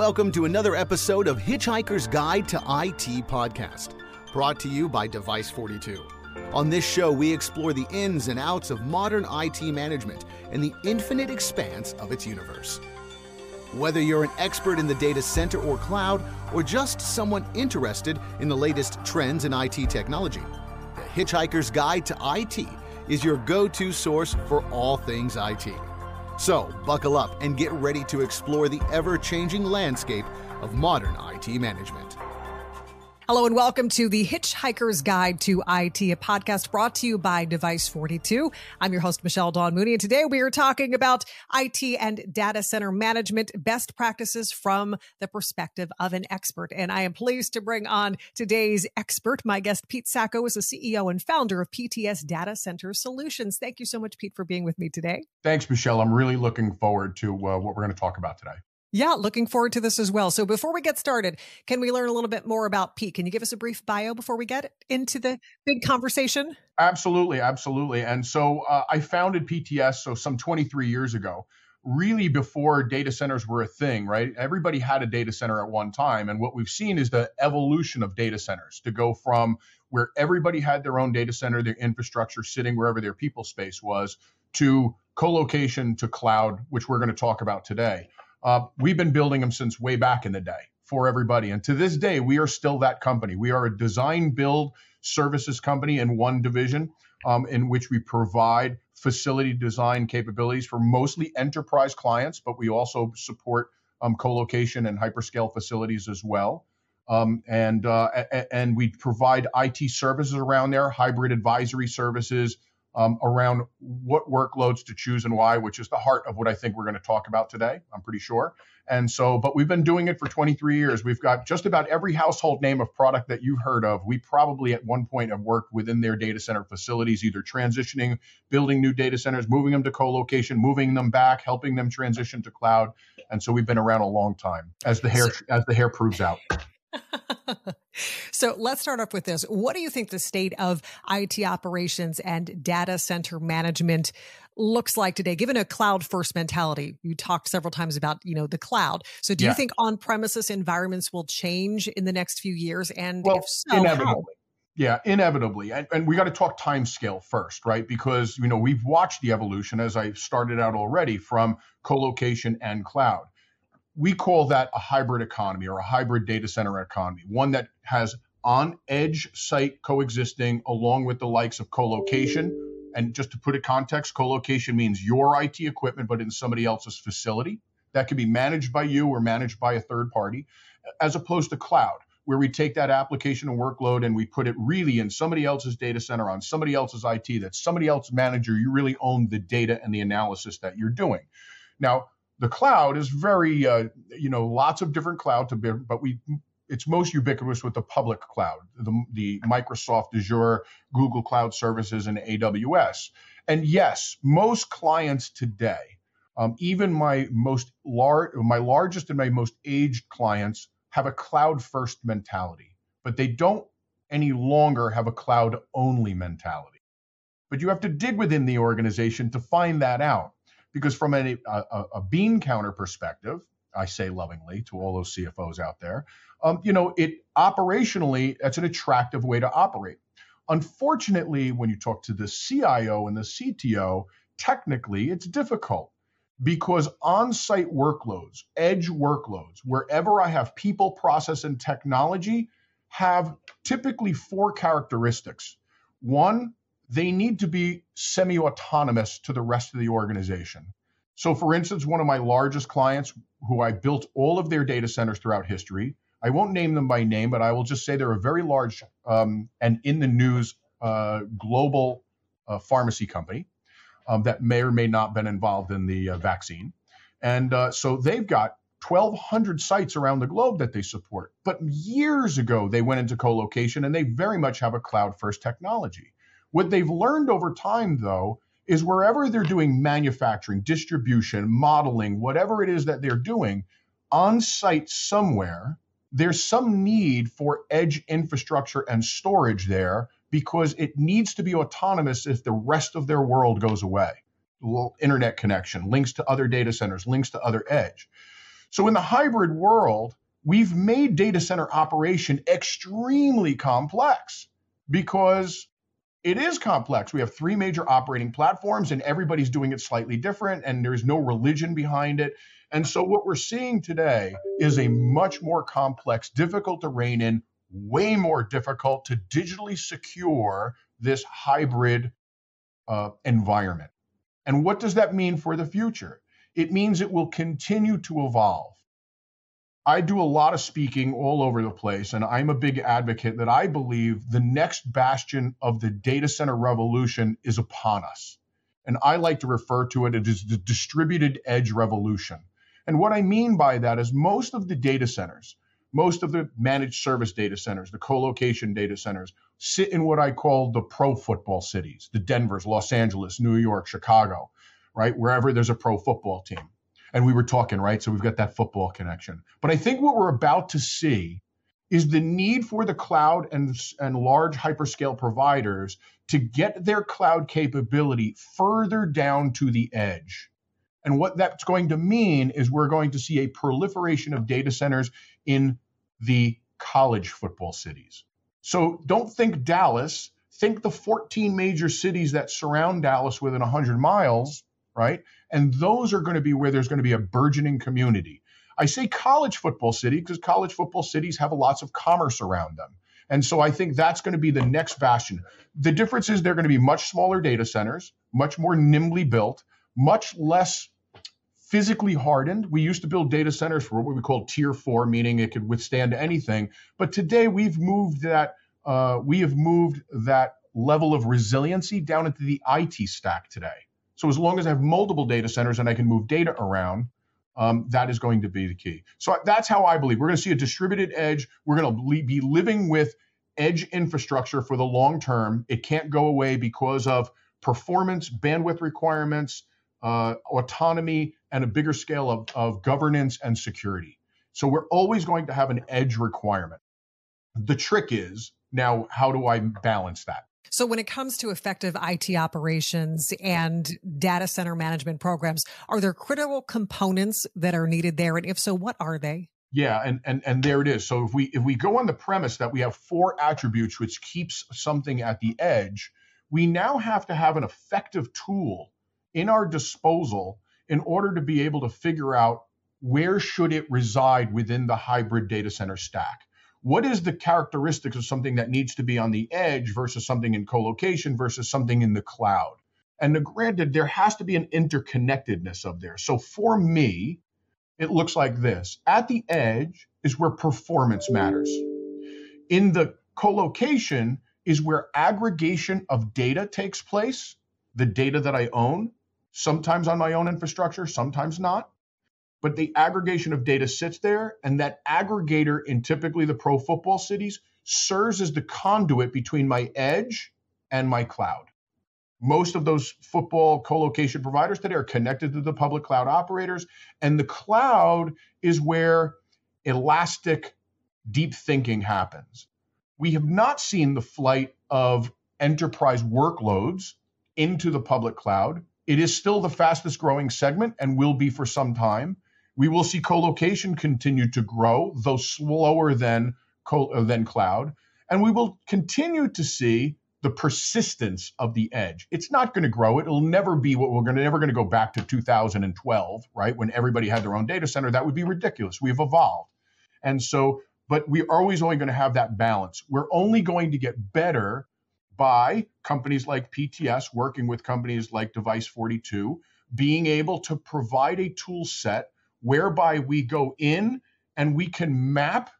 welcome to another episode of Hitchhiker's Guide to IT podcast, brought to you by Device 42. On this show, we explore the ins and outs of modern IT management and the infinite expanse of its universe. Whether you're an expert in the data center or cloud, or just someone interested in the latest trends in IT technology, the Hitchhiker's Guide to IT is your go to source for all things IT. So, buckle up and get ready to explore the ever changing landscape of modern IT management. Hello and welcome to the Hitchhiker's Guide to IT, a podcast brought to you by Device 42. I'm your host, Michelle Dawn Mooney, and today we are talking about IT and data center management best practices from the perspective of an expert. And I am pleased to bring on today's expert. My guest, Pete Sacco, is the CEO and founder of PTS Data Center Solutions. Thank you so much, Pete, for being with me today. Thanks, Michelle. I'm really looking forward to uh, what we're going to talk about today. Yeah, looking forward to this as well. So before we get started, can we learn a little bit more about Pete? Can you give us a brief bio before we get into the big conversation? Absolutely, absolutely. And so uh, I founded PTS so some 23 years ago, really before data centers were a thing, right? Everybody had a data center at one time. And what we've seen is the evolution of data centers to go from where everybody had their own data center, their infrastructure sitting wherever their people space was, to co-location to cloud, which we're going to talk about today. Uh, we've been building them since way back in the day for everybody. And to this day, we are still that company. We are a design build services company in one division um, in which we provide facility design capabilities for mostly enterprise clients, but we also support um, co-location and hyperscale facilities as well. Um, and uh, and we provide IT services around there, hybrid advisory services, um, around what workloads to choose and why, which is the heart of what I think we're going to talk about today. I'm pretty sure. And so, but we've been doing it for 23 years. We've got just about every household name of product that you've heard of. We probably at one point have worked within their data center facilities, either transitioning, building new data centers, moving them to co-location, moving them back, helping them transition to cloud. And so we've been around a long time, as the hair as the hair proves out. So let's start off with this. What do you think the state of IT operations and data center management looks like today, given a cloud first mentality? You talked several times about, you know, the cloud. So do yeah. you think on premises environments will change in the next few years? And well, if so, inevitably. how? Yeah, inevitably. And, and we got to talk time scale first, right? Because, you know, we've watched the evolution, as I started out already, from co-location and cloud we call that a hybrid economy or a hybrid data center economy, one that has on edge site coexisting along with the likes of co-location. And just to put it context, co-location means your IT equipment, but in somebody else's facility. That can be managed by you or managed by a third party, as opposed to cloud, where we take that application and workload and we put it really in somebody else's data center on somebody else's IT, that's somebody else's manager. You really own the data and the analysis that you're doing. Now, the cloud is very, uh, you know, lots of different cloud to be, but we it's most ubiquitous with the public cloud, the, the Microsoft Azure, Google Cloud Services, and AWS. And yes, most clients today, um, even my most large, my largest and my most aged clients, have a cloud first mentality, but they don't any longer have a cloud only mentality. But you have to dig within the organization to find that out because from a, a, a bean counter perspective, I say lovingly to all those CFOs out there, um, you know, it operationally, that's an attractive way to operate. Unfortunately, when you talk to the CIO and the CTO, technically it's difficult because on site workloads, edge workloads, wherever I have people, process, and technology, have typically four characteristics. One, they need to be semi autonomous to the rest of the organization. So, for instance, one of my largest clients, who I built all of their data centers throughout history, I won't name them by name, but I will just say they're a very large um, and in the news uh, global uh, pharmacy company um, that may or may not have been involved in the uh, vaccine. And uh, so they've got 1,200 sites around the globe that they support. But years ago, they went into co location and they very much have a cloud first technology. What they've learned over time, though, is wherever they're doing manufacturing, distribution, modeling, whatever it is that they're doing, on site somewhere, there's some need for edge infrastructure and storage there because it needs to be autonomous if the rest of their world goes away. Internet connection, links to other data centers, links to other edge. So in the hybrid world, we've made data center operation extremely complex because it is complex. We have three major operating platforms, and everybody's doing it slightly different, and there's no religion behind it. And so, what we're seeing today is a much more complex, difficult to rein in, way more difficult to digitally secure this hybrid uh, environment. And what does that mean for the future? It means it will continue to evolve. I do a lot of speaking all over the place, and I'm a big advocate that I believe the next bastion of the data center revolution is upon us. And I like to refer to it as the distributed edge revolution. And what I mean by that is most of the data centers, most of the managed service data centers, the co-location data centers, sit in what I call the pro football cities, the Denvers, Los Angeles, New York, Chicago, right? Wherever there's a pro football team and we were talking, right? So we've got that football connection. But I think what we're about to see is the need for the cloud and, and large hyperscale providers to get their cloud capability further down to the edge. And what that's going to mean is we're going to see a proliferation of data centers in the college football cities. So don't think Dallas, think the 14 major cities that surround Dallas within 100 miles right? And those are going to be where there's going to be a burgeoning community. I say college football city because college football cities have lots of commerce around them. And so I think that's going to be the next bastion. The difference is they're going to be much smaller data centers, much more nimbly built, much less physically hardened. We used to build data centers for what we call tier four, meaning it could withstand anything. But today we've moved that, uh, we have moved that level of resiliency down into the IT stack today. So as long as I have multiple data centers and I can move data around, um, that is going to be the key. So that's how I believe we're going to see a distributed edge. We're going to be living with edge infrastructure for the long term. It can't go away because of performance, bandwidth requirements, uh, autonomy, and a bigger scale of, of governance and security. So we're always going to have an edge requirement. The trick is now, how do I balance that? So when it comes to effective IT operations and data center management programs, are there critical components that are needed there? And if so, what are they? Yeah, and, and and there it is. So if we if we go on the premise that we have four attributes which keeps something at the edge, we now have to have an effective tool in our disposal in order to be able to figure out where should it reside within the hybrid data center stack what is the characteristics of something that needs to be on the edge versus something in colocation versus something in the cloud? And granted there has to be an interconnectedness of there. So for me it looks like this. At the edge is where performance matters. In the colocation is where aggregation of data takes place the data that i own sometimes on my own infrastructure sometimes not but the aggregation of data sits there, and that aggregator in typically the pro football cities serves as the conduit between my edge and my cloud. Most of those football co-location providers today are connected to the public cloud operators, and the cloud is where elastic deep thinking happens. We have not seen the flight of enterprise workloads into the public cloud. It is still the fastest growing segment and will be for some time. We will see colocation continue to grow, though slower than, uh, than cloud. And we will continue to see the persistence of the edge. It's not going to grow. It'll never be what we're going to never going to go back to 2012, right? When everybody had their own data center. That would be ridiculous. We've evolved. And so, but we're always only going to have that balance. We're only going to get better by companies like PTS working with companies like Device 42, being able to provide a tool set whereby we go in and we can map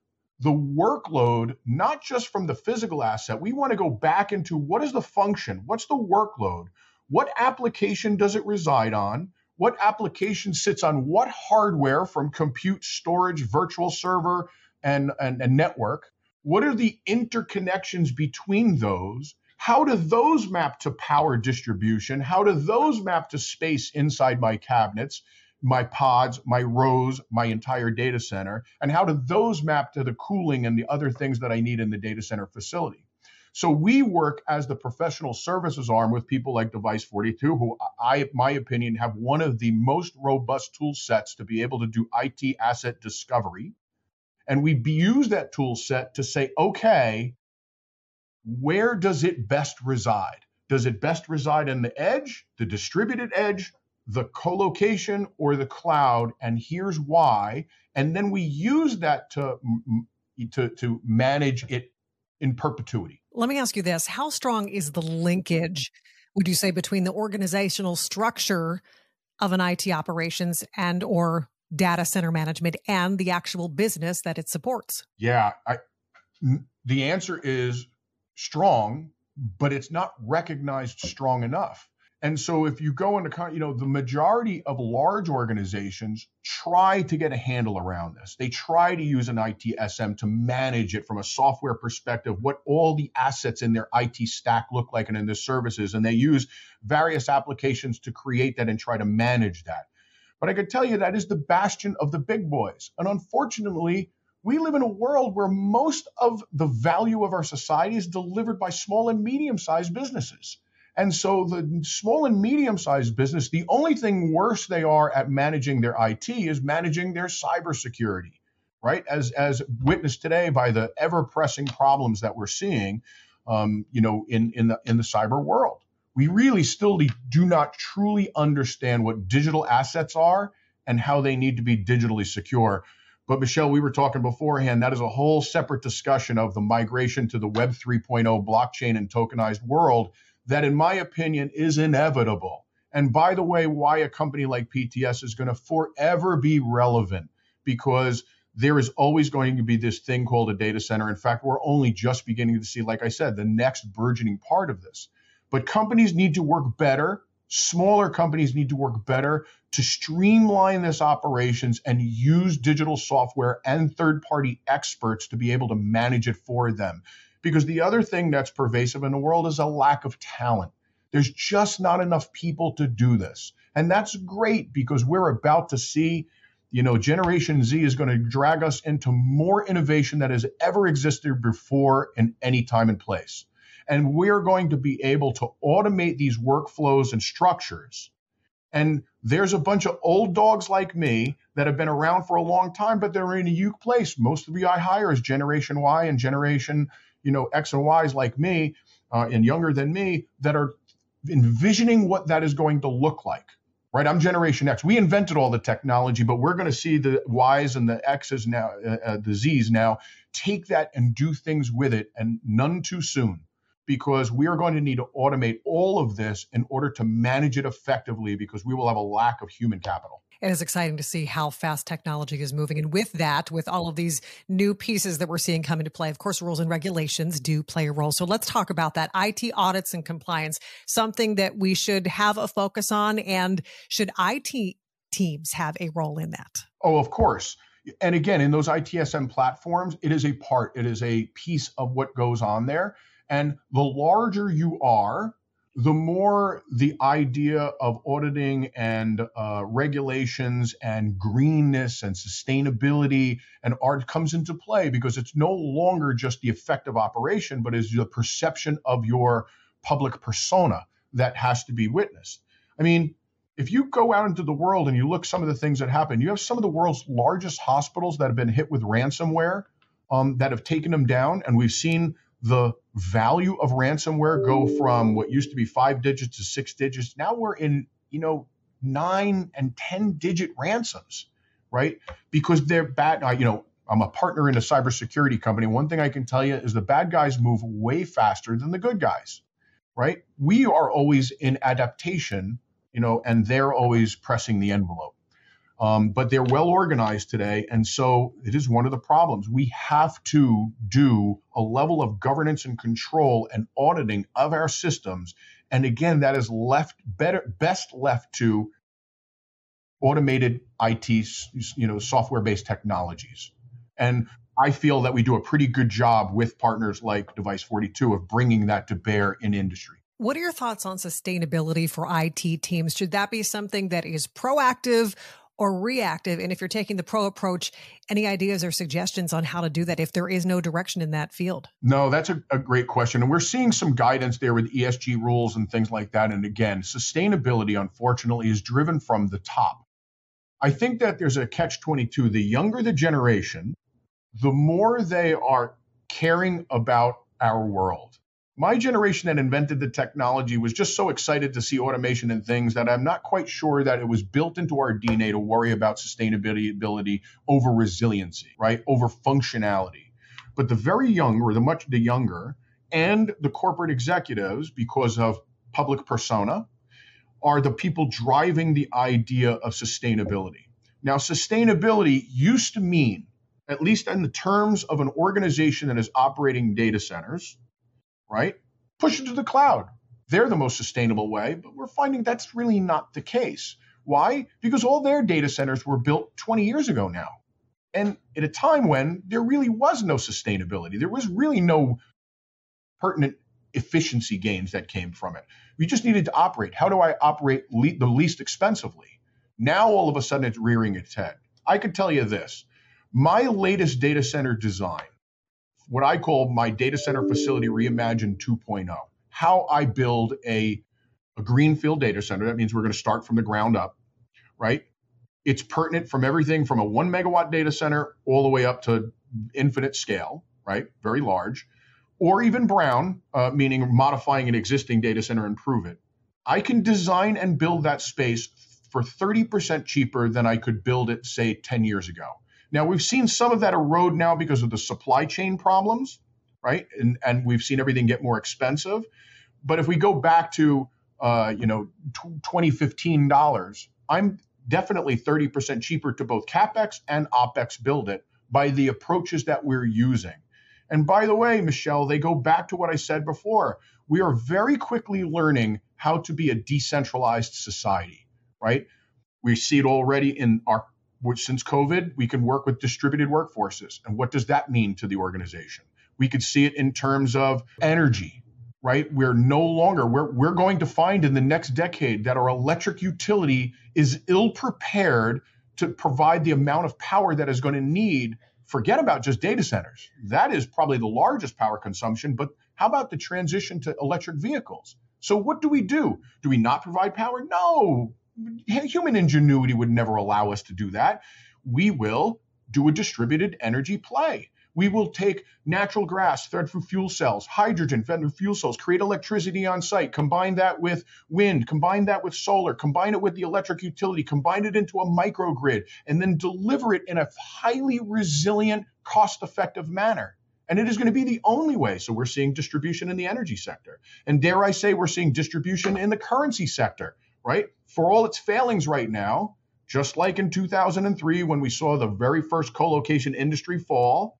the workload, not just from the physical asset. We want to go back into what is the function? What's the workload? What application does it reside on? What application sits on what hardware from compute, storage, virtual server, and, and, and network? What are the interconnections between those? How do those map to power distribution? How do those map to space inside my cabinets? My pods, my rows, my entire data center, and how do those map to the cooling and the other things that I need in the data center facility? So we work as the professional services arm with people like Device 42, who I, my opinion, have one of the most robust tool sets to be able to do IT asset discovery. And we use that tool set to say, okay, where does it best reside? Does it best reside in the edge, the distributed edge, the colocation, or the cloud? And here's why. And then we use that to, to, to manage it in perpetuity. Let me ask you this How strong is the linkage, would you say, between the organizational structure of an IT operations and or data center management and the actual business that it supports? Yeah, I, the answer is strong, but it's not recognized strong enough. And so if you go into, you know, the majority of large organizations try to get a handle around this. They try to use an ITSM to manage it from a software perspective, what all the assets in their IT stack look like and in the services. And they use various applications to create that and try to manage that. But I could tell you that is the bastion of the big boys. And unfortunately, we live in a world where most of the value of our society is delivered by small and medium sized businesses. And so the small and medium sized business, the only thing worse they are at managing their IT is managing their cybersecurity, right? As, as witnessed today by the ever pressing problems that we're seeing, um, you know, in, in, the, in the cyber world. We really still do not truly understand what digital assets are and how they need to be digitally secure. But Michelle, we were talking beforehand, that is a whole separate discussion of the migration to the Web 3.0 blockchain and tokenized world that, in my opinion, is inevitable. And by the way, why a company like PTS is going to forever be relevant because there is always going to be this thing called a data center. In fact, we're only just beginning to see, like I said, the next burgeoning part of this. But companies need to work better smaller companies need to work better to streamline this operations and use digital software and third party experts to be able to manage it for them. Because the other thing that's pervasive in the world is a lack of talent. There's just not enough people to do this. And that's great because we're about to see, you know, Generation Z is going to drag us into more innovation that has ever existed before in any time and place. And we're going to be able to automate these workflows and structures. And there's a bunch of old dogs like me that have been around for a long time, but they're in a unique place. Most of the I hire is Generation Y and Generation, you know, X and Y's like me uh, and younger than me that are envisioning what that is going to look like. Right, I'm Generation X. We invented all the technology, but we're going to see the Y's and the X's now, uh, uh, the Z's now, take that and do things with it, and none too soon because we are going to need to automate all of this in order to manage it effectively because we will have a lack of human capital. It is exciting to see how fast technology is moving. And with that, with all of these new pieces that we're seeing come into play, of course, rules and regulations do play a role. So let's talk about that. IT audits and compliance, something that we should have a focus on. And should IT teams have a role in that? Oh, of course. And again, in those ITSM platforms, it is a part, it is a piece of what goes on there. And the larger you are, the more the idea of auditing and uh, regulations and greenness and sustainability and art comes into play because it's no longer just the effective operation, but is the perception of your public persona that has to be witnessed. I mean, if you go out into the world and you look some of the things that happen, you have some of the world's largest hospitals that have been hit with ransomware um, that have taken them down, and we've seen the value of ransomware go from what used to be five digits to six digits. Now we're in, you know, nine and 10 digit ransoms, right? Because they're bad. You know, I'm a partner in a cybersecurity company. One thing I can tell you is the bad guys move way faster than the good guys, right? We are always in adaptation, you know, and they're always pressing the envelope. Um, but they're well organized today. And so it is one of the problems. We have to do a level of governance and control and auditing of our systems. And again, that is left better, best left to automated IT, you know, software based technologies. And I feel that we do a pretty good job with partners like Device 42 of bringing that to bear in industry. What are your thoughts on sustainability for IT teams? Should that be something that is proactive or reactive? And if you're taking the pro approach, any ideas or suggestions on how to do that if there is no direction in that field? No, that's a, a great question. And we're seeing some guidance there with ESG rules and things like that. And again, sustainability, unfortunately, is driven from the top. I think that there's a catch 22. The younger the generation, the more they are caring about our world my generation that invented the technology was just so excited to see automation and things that I'm not quite sure that it was built into our DNA to worry about sustainability over resiliency, right? Over functionality. But the very young, or the much the younger, and the corporate executives, because of public persona, are the people driving the idea of sustainability. Now, sustainability used to mean, at least in the terms of an organization that is operating data centers, right? Push it to the cloud. They're the most sustainable way, but we're finding that's really not the case. Why? Because all their data centers were built 20 years ago now. And at a time when there really was no sustainability, there was really no pertinent efficiency gains that came from it. We just needed to operate. How do I operate le- the least expensively? Now, all of a sudden, it's rearing its head. I could tell you this my latest data center design what I call my data center facility reimagined 2.0. How I build a, a greenfield data center. That means we're going to start from the ground up, right? It's pertinent from everything from a one megawatt data center all the way up to infinite scale, right? Very large, or even brown, uh, meaning modifying an existing data center, and improve it. I can design and build that space for 30% cheaper than I could build it, say, 10 years ago. Now we've seen some of that erode now because of the supply chain problems, right? And and we've seen everything get more expensive. But if we go back to uh, you know 2015 dollars, I'm definitely 30% cheaper to both capex and opex build it by the approaches that we're using. And by the way, Michelle, they go back to what I said before. We are very quickly learning how to be a decentralized society, right? We see it already in our which since COVID, we can work with distributed workforces. And what does that mean to the organization? We could see it in terms of energy, right? We're no longer, we're, we're going to find in the next decade that our electric utility is ill prepared to provide the amount of power that is going to need. Forget about just data centers. That is probably the largest power consumption, but how about the transition to electric vehicles? So what do we do? Do we not provide power? No, human ingenuity would never allow us to do that. We will do a distributed energy play. We will take natural gas fed through fuel cells, hydrogen fed through fuel cells, create electricity on site, combine that with wind, combine that with solar, combine it with the electric utility, combine it into a microgrid, and then deliver it in a highly resilient, cost effective manner. And it is going to be the only way. So we're seeing distribution in the energy sector. And dare I say, we're seeing distribution in the currency sector right? For all its failings right now, just like in 2003 when we saw the very first colocation industry fall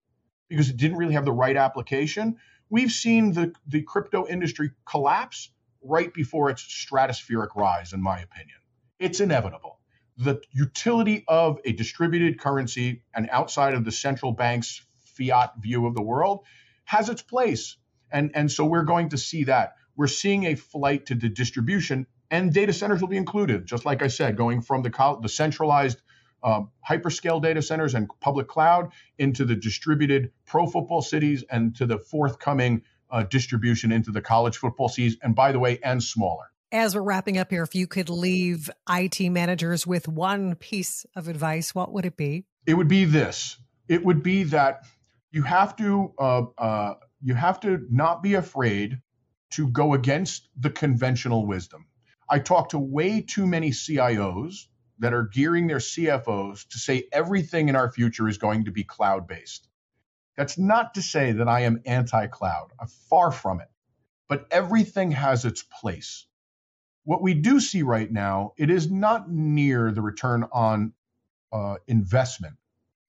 because it didn't really have the right application, we've seen the, the crypto industry collapse right before its stratospheric rise, in my opinion. It's inevitable. The utility of a distributed currency and outside of the central bank's fiat view of the world has its place. And, and so we're going to see that. We're seeing a flight to the distribution and data centers will be included. Just like I said, going from the, the centralized uh, hyperscale data centers and public cloud into the distributed pro football cities and to the forthcoming uh, distribution into the college football cities, and by the way, and smaller. As we're wrapping up here, if you could leave IT managers with one piece of advice, what would it be? It would be this. It would be that you have to uh, uh you have to not be afraid to go against the conventional wisdom. I talk to way too many CIOs that are gearing their CFOs to say everything in our future is going to be cloud based. That's not to say that I am anti cloud, I'm far from it, but everything has its place. What we do see right now, it is not near the return on uh, investment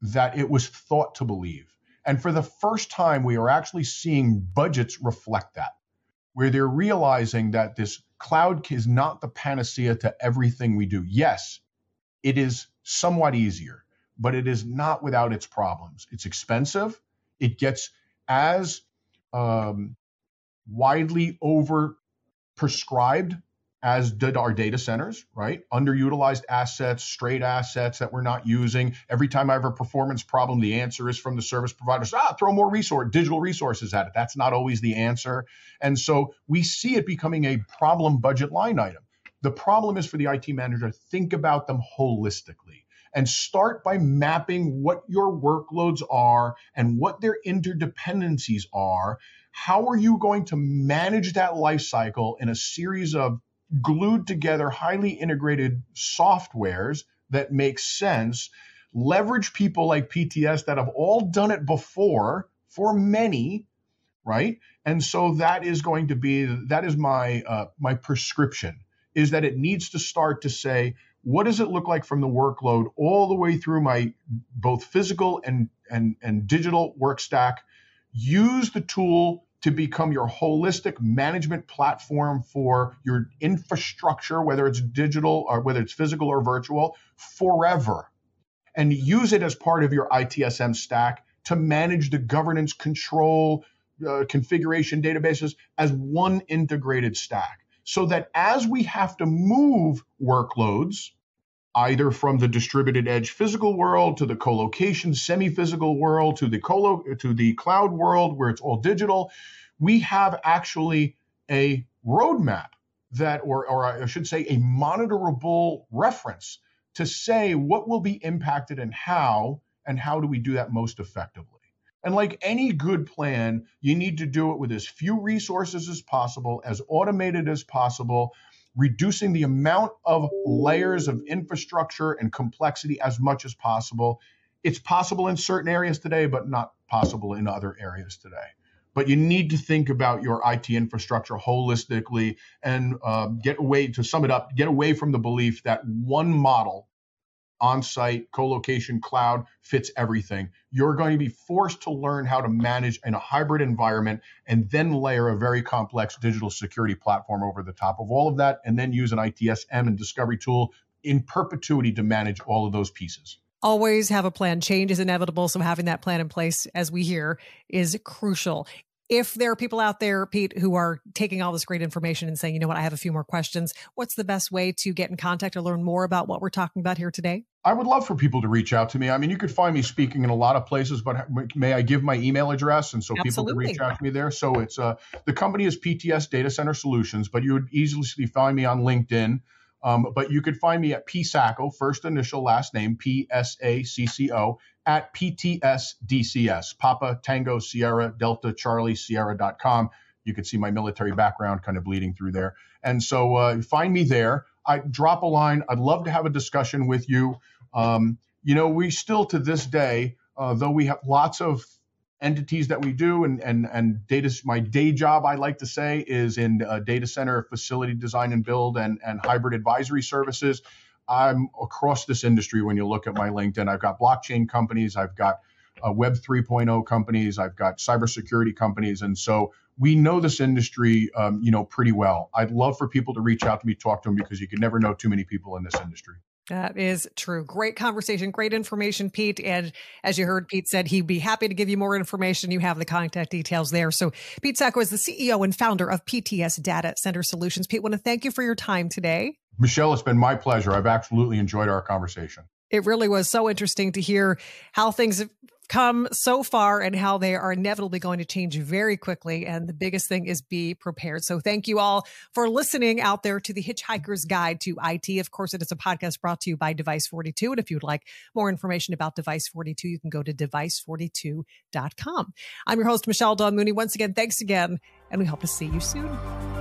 that it was thought to believe. And for the first time, we are actually seeing budgets reflect that, where they're realizing that this cloud is not the panacea to everything we do. Yes, it is somewhat easier, but it is not without its problems. It's expensive. It gets as um, widely over prescribed as did our data centers, right? Underutilized assets, straight assets that we're not using. Every time I have a performance problem, the answer is from the service providers, ah, throw more resource, digital resources at it. That's not always the answer. And so we see it becoming a problem budget line item. The problem is for the IT manager, to think about them holistically and start by mapping what your workloads are and what their interdependencies are. How are you going to manage that life cycle in a series of glued together, highly integrated softwares that make sense, leverage people like PTS that have all done it before for many, right? And so that is going to be that is my uh, my prescription is that it needs to start to say what does it look like from the workload all the way through my both physical and and and digital work stack use the tool to become your holistic management platform for your infrastructure, whether it's digital or whether it's physical or virtual, forever. And use it as part of your ITSM stack to manage the governance, control, uh, configuration databases as one integrated stack. So that as we have to move workloads, either from the distributed edge physical world to the colocation semi-physical world to the colo to the cloud world where it's all digital we have actually a roadmap that or, or i should say a monitorable reference to say what will be impacted and how and how do we do that most effectively. And like any good plan you need to do it with as few resources as possible as automated as possible reducing the amount of layers of infrastructure and complexity as much as possible. It's possible in certain areas today, but not possible in other areas today. But you need to think about your IT infrastructure holistically and uh, get away, to sum it up, get away from the belief that one model on-site, co-location, cloud fits everything. You're going to be forced to learn how to manage in a hybrid environment and then layer a very complex digital security platform over the top of all of that and then use an ITSM and discovery tool in perpetuity to manage all of those pieces always have a plan. Change is inevitable. So having that plan in place, as we hear, is crucial if there are people out there, Pete, who are taking all this great information and saying, you know what, I have a few more questions, what's the best way to get in contact or learn more about what we're talking about here today? I would love for people to reach out to me. I mean, you could find me speaking in a lot of places, but may I give my email address and so Absolutely. people can reach out to me there? So it's uh, the company is PTS Data Center Solutions, but you would easily find me on LinkedIn. Um, but you could find me at P Sacco, first initial, last name, P S A C C O, at PTSDCS, Papa Tango Sierra Delta Charlie Sierra.com. You can see my military background kind of bleeding through there. And so uh, find me there. I drop a line. I'd love to have a discussion with you. Um, you know, we still to this day, uh, though we have lots of entities that we do and and and data my day job i like to say is in uh, data center facility design and build and and hybrid advisory services I'm across this industry when you look at my LinkedIn. I've got blockchain companies, I've got uh, Web 3.0 companies, I've got cybersecurity companies, and so we know this industry, um, you know, pretty well. I'd love for people to reach out to me, talk to them, because you can never know too many people in this industry. That is true. Great conversation, great information, Pete. And as you heard, Pete said he'd be happy to give you more information. You have the contact details there. So, Pete Sacco is the CEO and founder of PTS Data Center Solutions. Pete, want to thank you for your time today. Michelle, it's been my pleasure. I've absolutely enjoyed our conversation. It really was so interesting to hear how things have come so far and how they are inevitably going to change very quickly. And the biggest thing is be prepared. So thank you all for listening out there to the Hitchhiker's Guide to IT. Of course, it is a podcast brought to you by Device 42. And if you'd like more information about Device 42, you can go to device42.com. I'm your host, Michelle Dawn Mooney. Once again, thanks again, and we hope to see you soon.